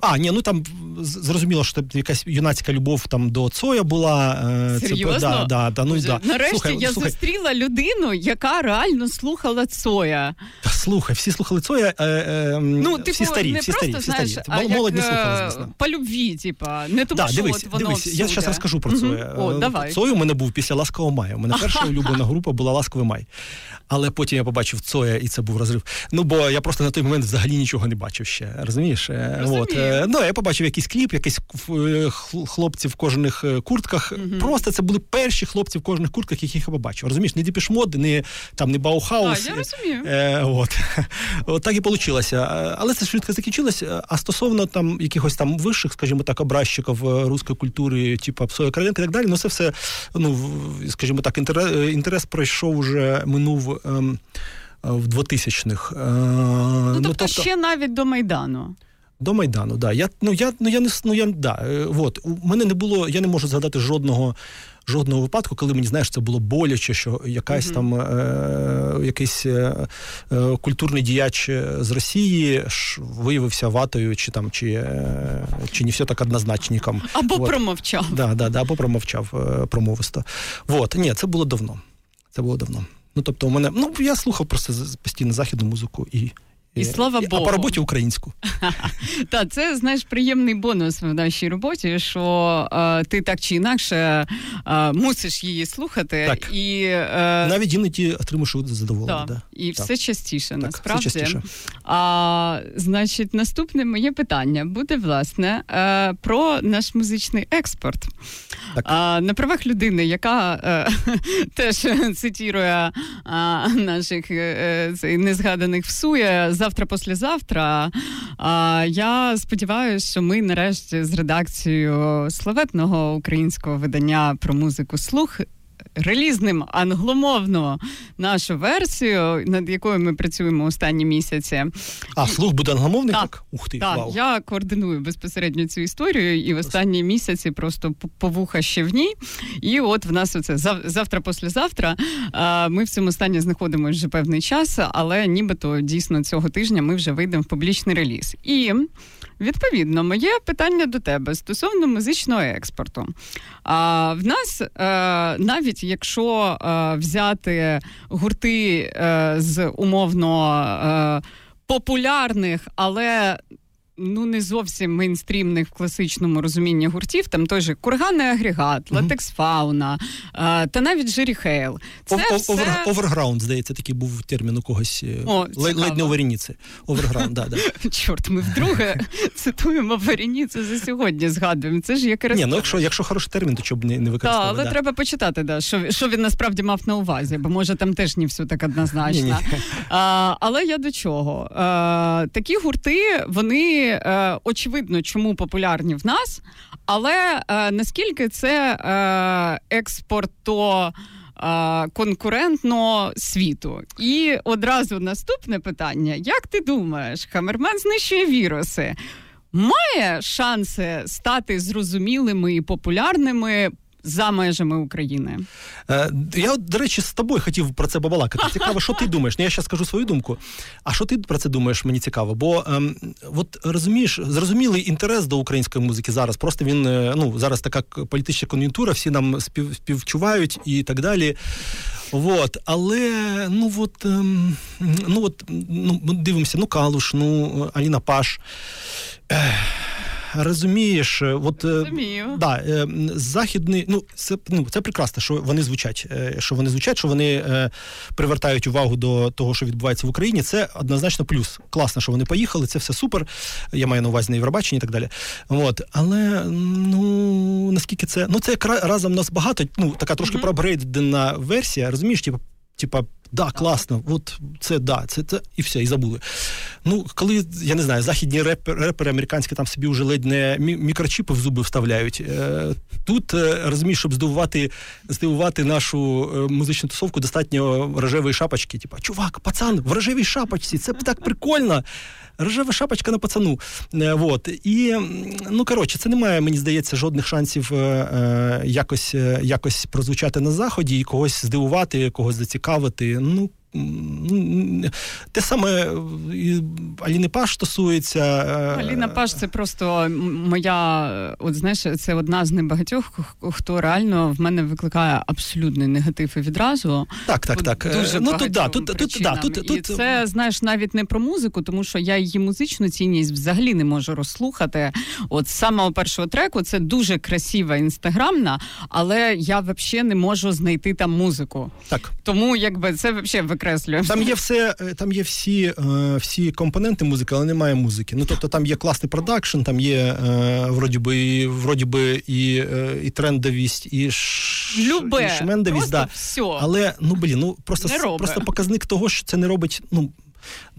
А, ні, ну там зрозуміло, що якась юнацька любов там до Цоя була. Серйозно? Це, да, да, да, ну, да. Нарешті слухай, я слухай. зустріла людину, яка реально слухала Цоя. Та слухай, всі слухали Цоя. Е, е, ну, всі типу, старі, не всі просто, старі, знаєш, всі старі. А Молодь як, не слухала, звісно. По любві, типа, не тому, да, що дивись, от воно дивись, всюди. я зараз розкажу про Цоя. Угу. О, давай. Цою у мене був після Ласкового мая. У мене перша улюблена група була Ласковий май. Але потім я побачив Цоя, і це був розрив. Ну бо я просто на той момент взагалі нічого не бачив ще. Розумієш? От. Ну, я побачив якийсь кліп, якісь хлопці в кожних куртках. Угу. Просто це були перші хлопці в кожних куртках, яких я побачив. Розумієш, не Depeche Mode, не там не Bauhaus. А, я розумію. Е, от. от так і вийшло. Але це швидко закінчилося. А стосовно там якихось там вищих, скажімо так, образчиків руської культури, типу Псоя Короленко і так далі, ну це все, ну скажімо так, інтерес, інтерес пройшов уже минув. Ем, в 2000-х. Е, ну, тобто, ну, тобто ще навіть до Майдану. До Майдану, да. Я ну я ну я не ну я да. Е, от у мене не було, я не можу згадати жодного жодного випадку, коли мені знаєш, це було боляче, що якась mm-hmm. там е, якийсь е, е, культурний діяч з Росії ж виявився ватою, чи там чи е, чи не все так однозначником. Або от. промовчав. Да, да, да, або промовчав е, промовисто. От ні, це було давно. Це було давно. Ну тобто, у мене ну я слухав просто постійно західну музику і. І слава Богу. А по роботі українську. Так, це знаєш приємний бонус в нашій роботі, що е, ти так чи інакше е, мусиш її слухати. Так. І, е, Навіть іноді отримуєш задоволення. Да. І так. все частіше, так, насправді. Все частіше. А, Значить, наступне моє питання буде власне е, про наш музичний експорт. Так. А, На правах людини, яка е, теж цитує наших е, незгаданих всує завтра, послезавтра. А я сподіваюся, що ми нарешті з редакцією славетного українського видання про музику слух релізним англомовну нашу версію, над якою ми працюємо останні місяці. А слух буде англомовний? Так, так? Ух ти, так. вау. Я координую безпосередньо цю історію, і в останні місяці просто по вуха ще в ній. І от в нас оце завтра, послезавтра. Ми в цьому стані знаходимося вже певний час, але нібито дійсно цього тижня ми вже вийдемо в публічний реліз. І Відповідно, моє питання до тебе стосовно музичного експорту. А в нас е, навіть якщо е, взяти гурти е, з умовно популярних, але ну не зовсім мейнстрімних в класичному розумінні гуртів, там той же Курган і Агрегат, Латексфауна а, та навіть Jerry Heil. Це О, все... Оверграунд, здається, такий був термін у когось е, О, ледь не у Варініці. Оверграунд, да, да. Чорт, ми вдруге цитуємо Варініцу за сьогодні. Згадуємо. Це ж якраз... Ні, ну якщо якщо хороший термін, то чоб не не використовувати. Так, але да. треба почитати, да, що що він насправді мав на увазі, бо може там теж не все так однозначно. А, Але я до чого? А, Такі гурти, вони е, очевидно, чому популярні в нас, але е, наскільки це е, експорто. Конкурентно світу. І одразу наступне питання: як ти думаєш, Хамерман знищує віруси? Має шанси стати зрозумілими і популярними за межами України. Е, Я, до речі, з тобою хотів про це побалакати. Цікаво, що ти думаєш? Ну, Я зараз скажу свою думку. А що ти про це думаєш? Мені цікаво. Бо ем, от розумієш, зрозумілий інтерес до української музики зараз. Просто він е, ну зараз така політична кон'юнктура, всі нам спів, співчувають і так далі. Вот. Але ну от, ем, ну от ну, дивимося, ну Калуш, ну Аліна Паш. Ех розумієш, е, от е, Розумію. да, е, західний, ну це ну це прекрасно, що вони звучать, що вони звучать, що вони привертають увагу до того, що відбувається в Україні. Це однозначно плюс. Класно, що вони поїхали, це все супер. Я маю на увазі на Євробаченні і так далі. От, але ну наскільки це ну це разом нас багато. Ну така трошки mm-hmm. проапгрейдена версія, розумієш, типу, типа да, класно, от це да, це це і все, і забули. Ну, коли я не знаю, західні репери, репери американські там собі вже ледь не мікрочіпи в зуби вставляють. Е, тут розумієш, щоб здивувати здивувати нашу музичну тусовку, достатньо рожевої шапочки. Типа, чувак, пацан, в рожевій шапочці, це так прикольно рожева шапочка на пацану. Е, вот. І, ну, коротше, це не має, мені здається, жодних шансів е, е якось е, якось прозвучати на заході і когось здивувати, когось зацікавити. Ну, те саме і Аліни Паш стосується. Е, Аліна Паш це просто моя, от знаєш, це одна з небагатьох, хто реально в мене викликає абсолютний негатив і відразу. Так, так, так. Дуже ну, тут, да, тут, тут, да, тут, І це, знаєш, навіть не про музику, тому що я її музичну цінність взагалі не можу розслухати. От з самого першого треку це дуже красива інстаграмна, але я взагалі не можу знайти там музику. Так. Тому якби це взагалі підкреслюю. Там є все, е, там є всі е, всі компоненти музики, але немає музики. Ну тобто там є класний продакшн, там є е, вроді би, і, вроді би і і трендовість, і Любе. і шмендовість. Да. Все. Але ну блін, ну просто просто показник того, що це не робить. ну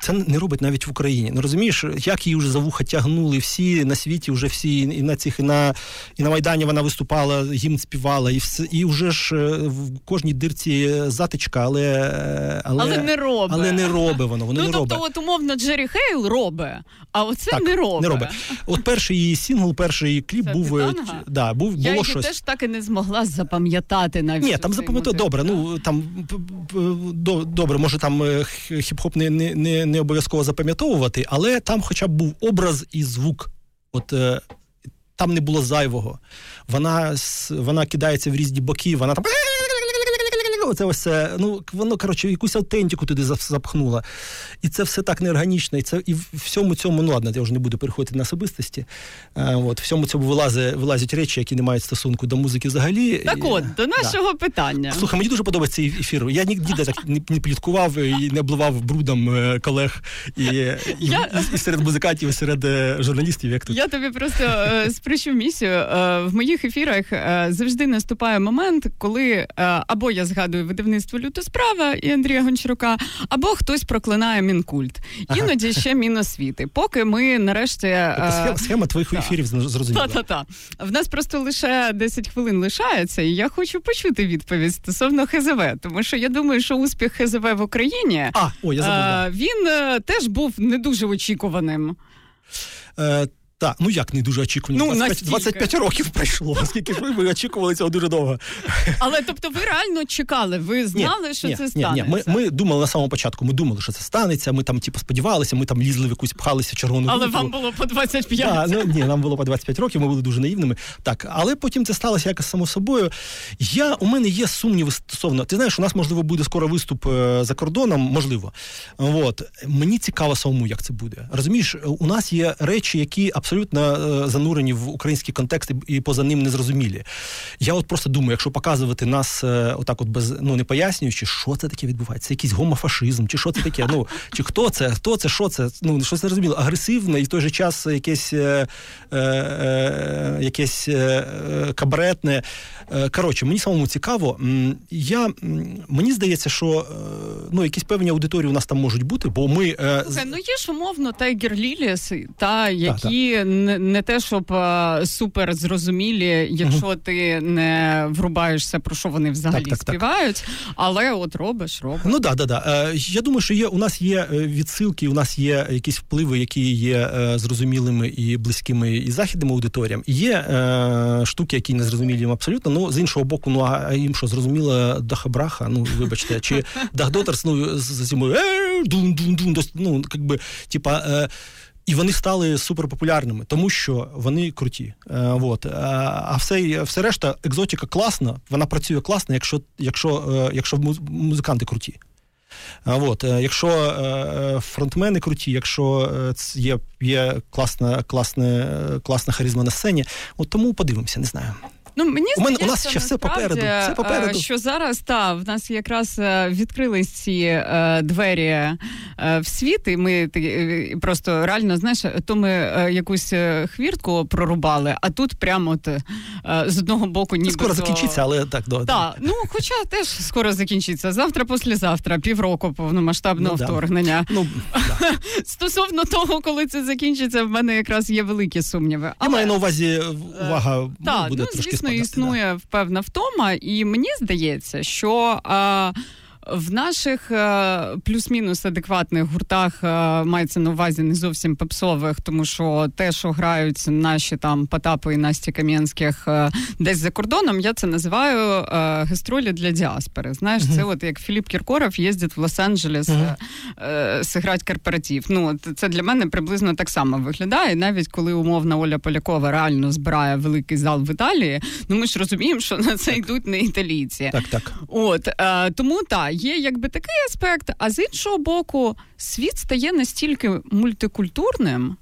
це не робить навіть в Україні. Ну розумієш, як її вже за вуха тягнули всі на світі, вже всі і на цих, і на і на Майдані вона виступала, гімн співала, і все, і вже ж е, в кожній дирці затичка, але але, але не робить. Але не робить воно. Воно ну, не тобто, робить. от умовно Jerry Heil робить, а оце так, не робить. Не робить. От перший її сінгл, перший її кліп це був е, да, був Я було щось. теж так і не змогла запам'ятати навіть. Ні, там запам'ятати добре. Ну там добре, може там е, хіп-хоп не не, не обов'язково обов'язково запам'ятовувати, але там, хоча б був образ і звук. От е, там не було зайвого. Вона вона кидається в різні боки, вона там оце ось ну воно коротше якусь автентику туди запхнула. І це все так неорганічно. І це і в всьому цьому, ну ладно, я вже не буду переходити на особистості. А, от, В всьому цьому вилазить, вилазять речі, які не мають стосунку до музики взагалі. Так от, до нашого да. питання. Слухай, мені дуже подобається цей ефір. Я ніде так не, не пліткував і не обливав брудом е, колег і, я... і, і серед музикантів, і серед е, журналістів. Як тут. Я тобі просто е, спричу місію. В моїх ефірах завжди наступає момент, коли або я згадую згадую видавництво люта справа і Андрія Гончарука, або хтось проклинає мінкульт. Іноді ага. ще міносвіти. Поки ми нарешті тобто схема, твоїх та. ефірів зрозуміла. Та-та-та. В нас просто лише 10 хвилин лишається, і я хочу почути відповідь стосовно ХЗВ, тому що я думаю, що успіх ХЗВ в Україні а, о, я забув, він е, теж був не дуже очікуваним. Е, так, ну як не дуже очікувані. Ну, 25, 25 років пройшло, оскільки ж ви очікували цього дуже довго. Але тобто ви реально чекали, ви знали, ні, що ні, це станеться? Ні. Ми ми думали на самому початку, ми думали, що це станеться, ми там типу, сподівалися, ми там лізли в якусь пхалися червону Але вам було по 25. Да, ну, Ні, нам було по 25 років, ми були дуже наївними. Так, але потім це сталося якось само собою. Я, У мене є сумніви стосовно. Ти знаєш, у нас, можливо, буде скоро виступ е, за кордоном, можливо. От. Мені цікаво самому, як це буде. Розумієш, у нас є речі, які абсолютно е, занурені в український контекст і поза ним незрозумілі. Я от просто думаю, якщо показувати нас е, отак, от без ну не пояснюючи, що це таке відбувається, це якийсь гомофашизм, чи що це таке? Ну чи хто це, хто це, що це? Ну щось зрозуміло. Агресивне і в той же час якесь е, е, е, якесь е, кабаретне. Коротше, мені самому цікаво. Я мені здається, що ну якісь певні аудиторії у нас там можуть бути, бо ми Слухай, ну є ж умовно Tiger Lillies, та які Не, не те, щоб а, супер зрозумілі, якщо угу. ти не врубаєшся, про що вони взагалі так, так, співають, так. але от робиш, робиш. Ну да, да, да. Е, я думаю, що є у нас є е, відсилки, у нас є якісь впливи, які є е, зрозумілими і близькими і західним аудиторіям. Є е, штуки, які не зрозумілі їм абсолютно. Ну з іншого боку, ну а їм що зрозуміло Дахабраха, ну вибачте, чи Dakh Daughters, ну з цими дун дун дун ну якби типа. Е, і вони стали суперпопулярними, тому що вони круті. Е, вот. А все все решта, екзотика класна, вона працює класно, якщо якщо, е, якщо музиканти круті. От, е, Якщо е, фронтмени круті, якщо е, є є класна класна, класна харизма на сцені, от тому подивимося, не знаю. Ну мені у мене у нас ще все попереду. Все е, попереду. Що зараз та в нас якраз е, відкрились ці е, двері в світ, і ми просто реально знаєш, то ми якусь хвіртку прорубали, а тут прямо от, з одного боку ніби скоро закінчиться, але так до Так, ну хоча теж скоро закінчиться. Завтра, післязавтра, півроку повномасштабного ну, вторгнення. Ну, да. Стосовно того, коли це закінчиться, в мене якраз є великі сумніви. Але... Я маю на увазі увага так, буде ну, трошки спадати, існує да. певна втома, і мені здається, що. А, в наших е, плюс-мінус адекватних гуртах е, мається на увазі не зовсім попсових, тому що те, що грають наші там Потапи і Насті Кам'янських е, десь за кордоном, я це називаю гастролі для діаспори. Знаєш, uh-huh. це от як Філіп Кіркоров їздить в Лос-Анджелес uh-huh. зіграти корпоратив. Ну це для мене приблизно так само виглядає. Навіть коли умовна Оля Полякова реально збирає великий зал в Італії, ну ми ж розуміємо, що на це йдуть не італійці. Так, так. От тому так є якби такий аспект, а з іншого боку, світ стає настільки мультикультурним.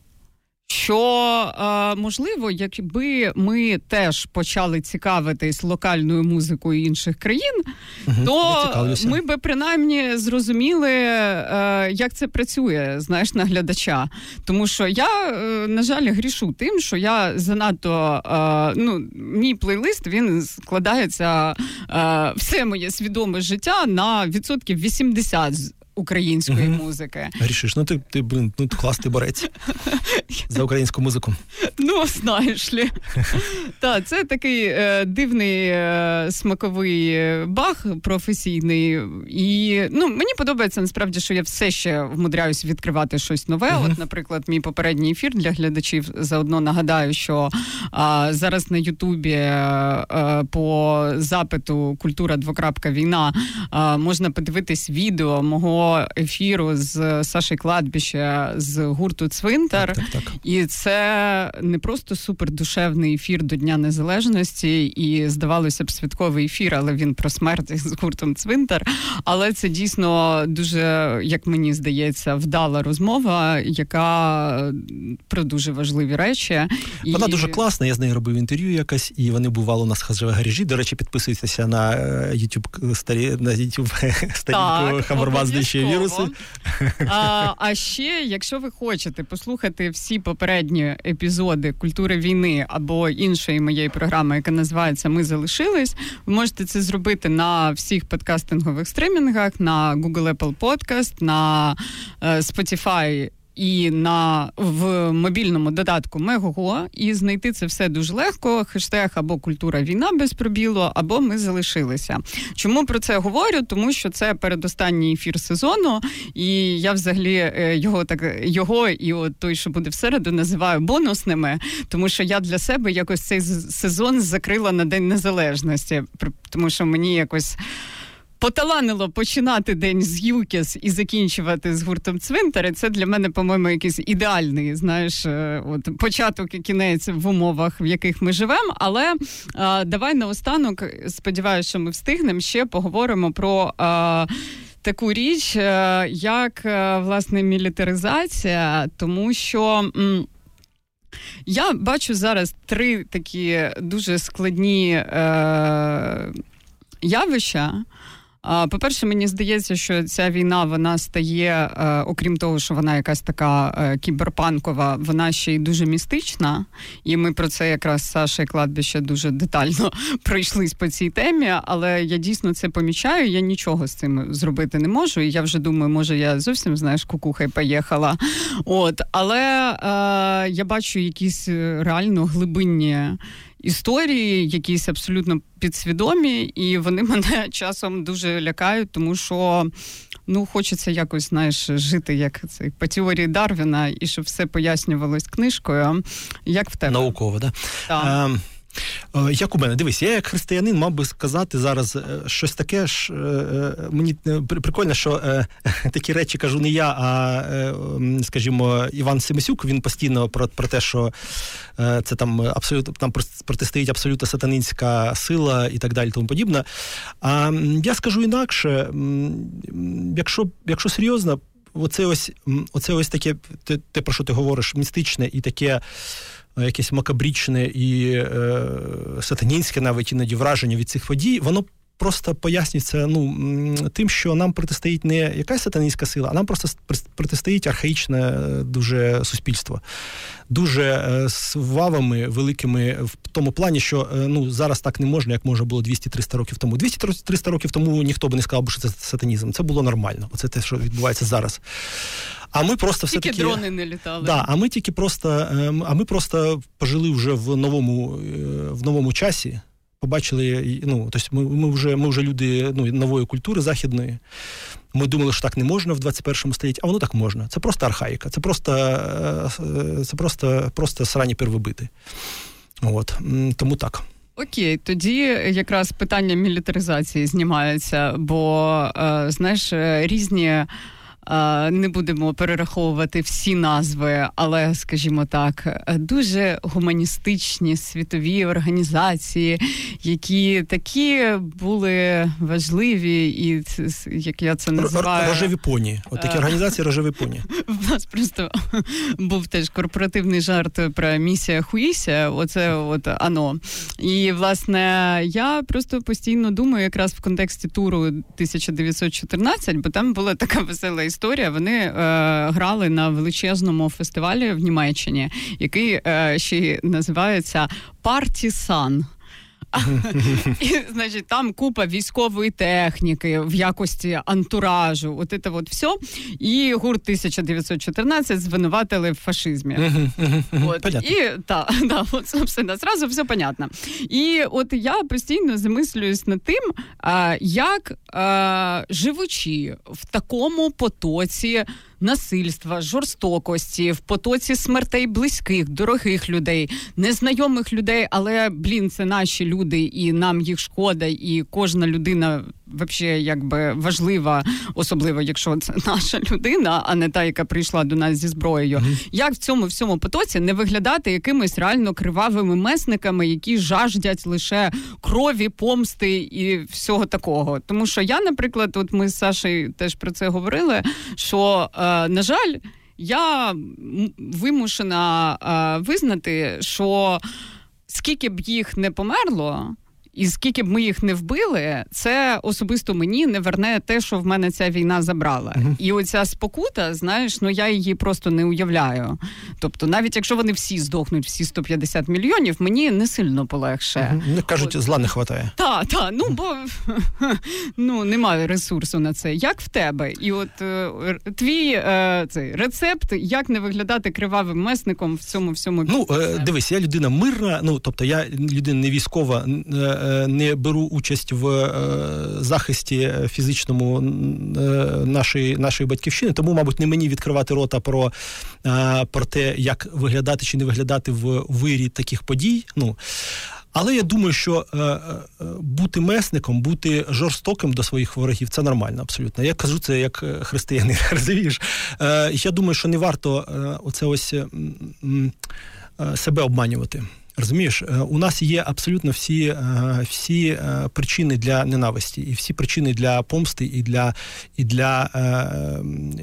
Що е, можливо, якби ми теж почали цікавитись локальною музикою інших країн, угу, то ми би принаймні зрозуміли, е, як це працює, знаєш, на глядача. Тому що я, е, на жаль, грішу тим, що я занадто ну, мій плейлист він складається все моє свідоме життя на відсотків 80 української угу. музики. Грішиш, ну ти ти блин, ну класний борець за українську музику. Ну, знаєш лі. Так, це такий е, дивний е, смаковий бах професійний. І ну, мені подобається насправді, що я все ще вмудряюсь відкривати щось нове. Угу. От, наприклад, мій попередній ефір для глядачів заодно нагадаю, що а, зараз на Ютубі а, е, по запиту Культура двокрапка війна можна подивитись відео мого ефіру з Саші Кладбіща з гурту Цвинтар. Так, так, так. І це не просто супердушевний ефір до Дня Незалежності, і здавалося б, святковий ефір, але він про смерть з гуртом Цвинтар. Але це дійсно дуже, як мені здається, вдала розмова, яка про дуже важливі речі. Вона і... дуже класна. Я з нею робив інтерв'ю якось, і вони бували у нас в гаражі. До речі, підписуйтеся на YouTube старі на YouTube сторінку Хаморбаз ще віруси. А а ще, якщо ви хочете послухати всі попередні епізоди культури війни або іншої моєї програми, яка називається Ми залишились, ви можете це зробити на всіх подкастингових стримінгах, на Google Apple Podcast, на е, Spotify і на в мобільному додатку Мегого, і знайти це все дуже легко. Хештег або культура війна без пробілу, або ми залишилися. Чому про це говорю? Тому що це передостанній ефір сезону, і я взагалі е, його так його і от той, що буде в середу, називаю бонусними, тому що я для себе якось цей сезон закрила на День Незалежності, тому що мені якось поталанило починати день з Юкіс і закінчувати з гуртом цвинтари. Це для мене, по-моєму, якийсь ідеальний, знаєш, е, от початок і кінець в умовах, в яких ми живемо. Але а, давай наостанок, сподіваюся, що ми встигнемо ще поговоримо про. А, Таку річ, е, як е, власне мілітаризація, тому що я бачу зараз три такі дуже складні е, явища. По-перше, мені здається, що ця війна вона стає, е, окрім того, що вона якась така е, кіберпанкова, вона ще й дуже містична. І ми про це якраз Саша і кладбище дуже детально пройшлись по цій темі. Але я дійсно це помічаю. Я нічого з цим зробити не можу. І я вже думаю, може я зовсім знаєш, кукухай поїхала. От, але е, я бачу якісь реально глибинні історії, якісь абсолютно підсвідомі, і вони мене часом дуже лякають, тому що. Ну, хочеться якось, знаєш, жити як цей по теорії Дарвіна, і щоб все пояснювалось книжкою. Як в тебе? Науково, да? так? Е, як у мене, дивись, я як християнин мав би сказати зараз е, щось таке ж. Е, мені прикольно, що такі речі кажу не я, а скажімо, Іван Семисюк. Він постійно про про те, що це там абсолютно там протистоїть абсолютно сатанинська сила і так далі, тому подібне. А я скажу інакше, якщо, якщо серйозно, оце ось оце ось таке, те, те, про що ти говориш, містичне і таке. Якесь макабрічне і е, сатанінське навіть іноді враження від цих подій, воно просто пояснюється ну, тим, що нам протистоїть не якась сатанінська сила, а нам просто протистоїть архаїчне дуже суспільство. Дуже е, з вавами великими в тому плані, що е, ну, зараз так не можна, як може було 200-300 років тому. 200-300 років тому ніхто би не сказав, що це сатанізм. Це було нормально. Оце те, що відбувається зараз. А ми просто все таки дрони не літали. Да, А ми тільки просто, ем, а ми просто пожили вже в новому е, в новому часі побачили, ну тобто ми ми вже ми вже люди ну, нової культури західної. Ми думали, що так не можна в 21 столітті, а воно так можна. Це просто архаїка, це просто е, це просто, просто срані первобити. От тому так. Окей, тоді якраз питання мілітаризації знімається, бо е, знаєш, різні. Не будемо перераховувати всі назви, але, скажімо так, дуже гуманістичні світові організації, які такі були важливі, і як я це називаю... Рожеві поні. От такі організації рожеві поні. У нас просто був теж корпоративний жарт про місія Хуїся. Оце от ано. І власне я просто постійно думаю, якраз в контексті туру 1914, бо там була така весела історія. Вони е, грали на величезному фестивалі в Німеччині, який е, ще називається Партісан. І, значить, там купа військової техніки в якості антуражу. От це от все. І гурт 1914 звинуватили в фашизмі. От. І та, да, от, собственно, зразу все понятно. І от я постійно замислююсь над тим, як живучи в такому потоці насильства, жорстокості, в потоці смертей близьких, дорогих людей, незнайомих людей, але блін, це наші люди, і нам їх шкода, і кожна людина взагалі якби важлива, особливо якщо це наша людина, а не та, яка прийшла до нас зі зброєю. Mm-hmm. Як в цьому всьому потоці не виглядати якимись реально кривавими месниками, які жаждять лише крові, помсти і всього такого? Тому що я, наприклад, от ми з Сашею теж про це говорили. Що е, на жаль, я вимушена е, визнати, що скільки б їх не померло. І скільки б ми їх не вбили, це особисто мені не верне те, що в мене ця війна забрала. Uh-huh. І оця спокута, знаєш, ну я її просто не уявляю. Тобто, навіть якщо вони всі здохнуть, всі 150 мільйонів, мені не сильно полегше. Uh-huh. Кажуть, От. зла не вистачає. Так, так, ну бо ну немає ресурсу на це. Як в тебе? І от е, твій е, цей рецепт, як не виглядати кривавим месником в цьому всьому Ну е, дивись, я людина мирна. Ну тобто, я людина не військова. Е, не беру участь в е, захисті фізичному е, нашої нашої батьківщини, тому, мабуть, не мені відкривати рота про про те, як виглядати чи не виглядати в вирі таких подій. Ну але я думаю, що е, е, бути месником, бути жорстоким до своїх ворогів це нормально, абсолютно. Я кажу це як християнин. розумієш? Е, Я думаю, що не варто е, оце ось е, себе обманювати. Розумієш, е, у нас є абсолютно всі е, всі е, причини для ненависті, і всі причини для помсти, і для і для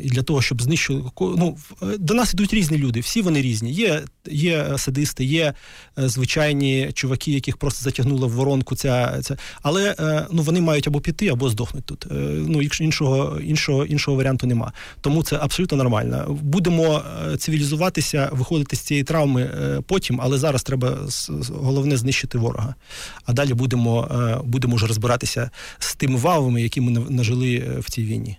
і для того, щоб знищити ну, до нас ідуть різні люди. Всі вони різні. Є є садисти, є звичайні чуваки, яких просто затягнули в воронку. Ця ця, але ну вони мають або піти, або здохнути тут. Ну іншого іншого іншого варіанту нема. Тому це абсолютно нормально. Будемо цивілізуватися, виходити з цієї травми потім, але зараз треба головне знищити ворога. А далі будемо е, будемо вже розбиратися з тими вавами, які ми нажили е, в цій війні.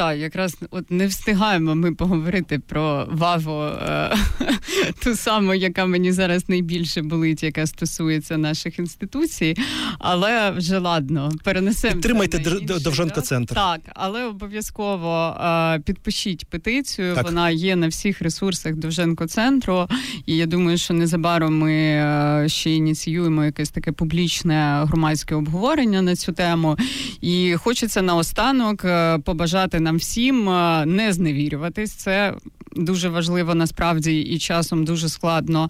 Так, якраз от не встигаємо ми поговорити про Ваву, е, ту саму, яка мені зараз найбільше болить, яка стосується наших інституцій. Але вже ладно, перенесемо. Підтримайте Довженко центр. Так, але обов'язково е, підпишіть петицію. Так. Вона є на всіх ресурсах Довженко центру. І я думаю, що незабаром ми е, ще ініціюємо якесь таке публічне громадське обговорення на цю тему. І хочеться наостанок е, побажати нам всім е, не зневірюватись. Це дуже важливо насправді і часом дуже складно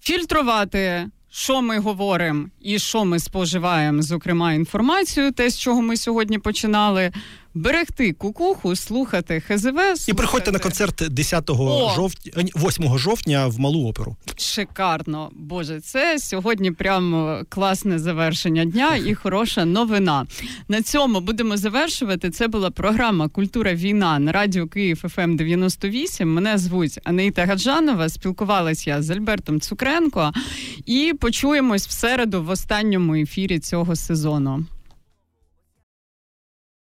фільтрувати. Що ми говоримо і що ми споживаємо, зокрема, інформацію, те, з чого ми сьогодні починали, берегти кукуху, слухати ХЗВ. Слухати... І приходьте на концерт 10 жовтня, 8 жовтня в малу оперу. Шикарно, Боже, це сьогодні прям класне завершення дня і хороша новина. На цьому будемо завершувати. Це була програма Культура війна на радіо Київ ФМ 98. Мене звуть Анита Гаджанова. Спілкувалася я з Альбертом Цукренко і почуємось в середу в останньому ефірі цього сезону.